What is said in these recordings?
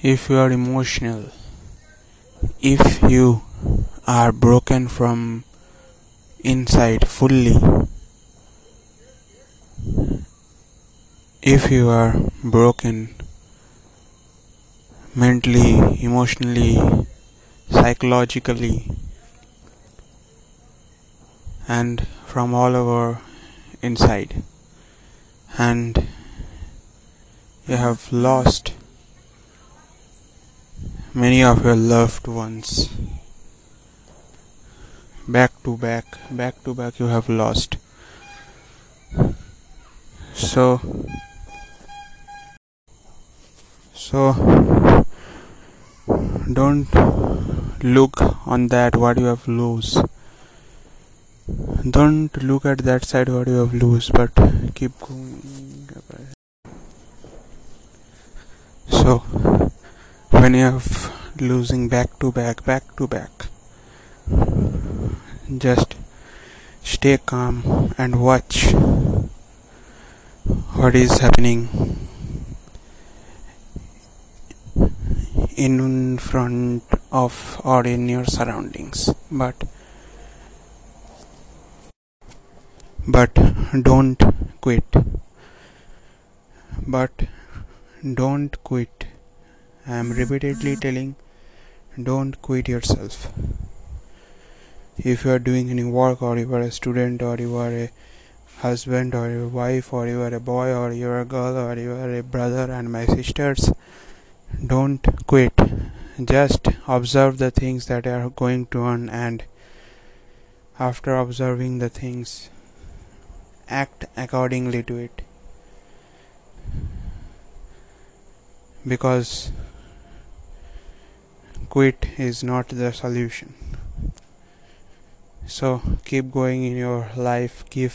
if you are emotional, if you are broken from inside fully, if you are broken mentally, emotionally, psychologically, and from all over inside, and you have lost many of your loved ones. Back to back back to back you have lost. So so don't look on that what you have lose don't look at that side what you have lose but keep going. So you have losing back to back back to back. Just stay calm and watch what is happening in front of or in your surroundings. But but don't quit. But don't quit i am repeatedly telling don't quit yourself. If you are doing any work or you are a student or you are a husband or your wife or you are a boy or you are a girl or you are a brother and my sisters don't quit. Just observe the things that are going to on and after observing the things act accordingly to it. Because quit is not the solution. So keep going in your life keep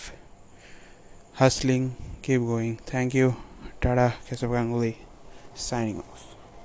hustling keep going. Thank you. Tata kesav ganguly signing off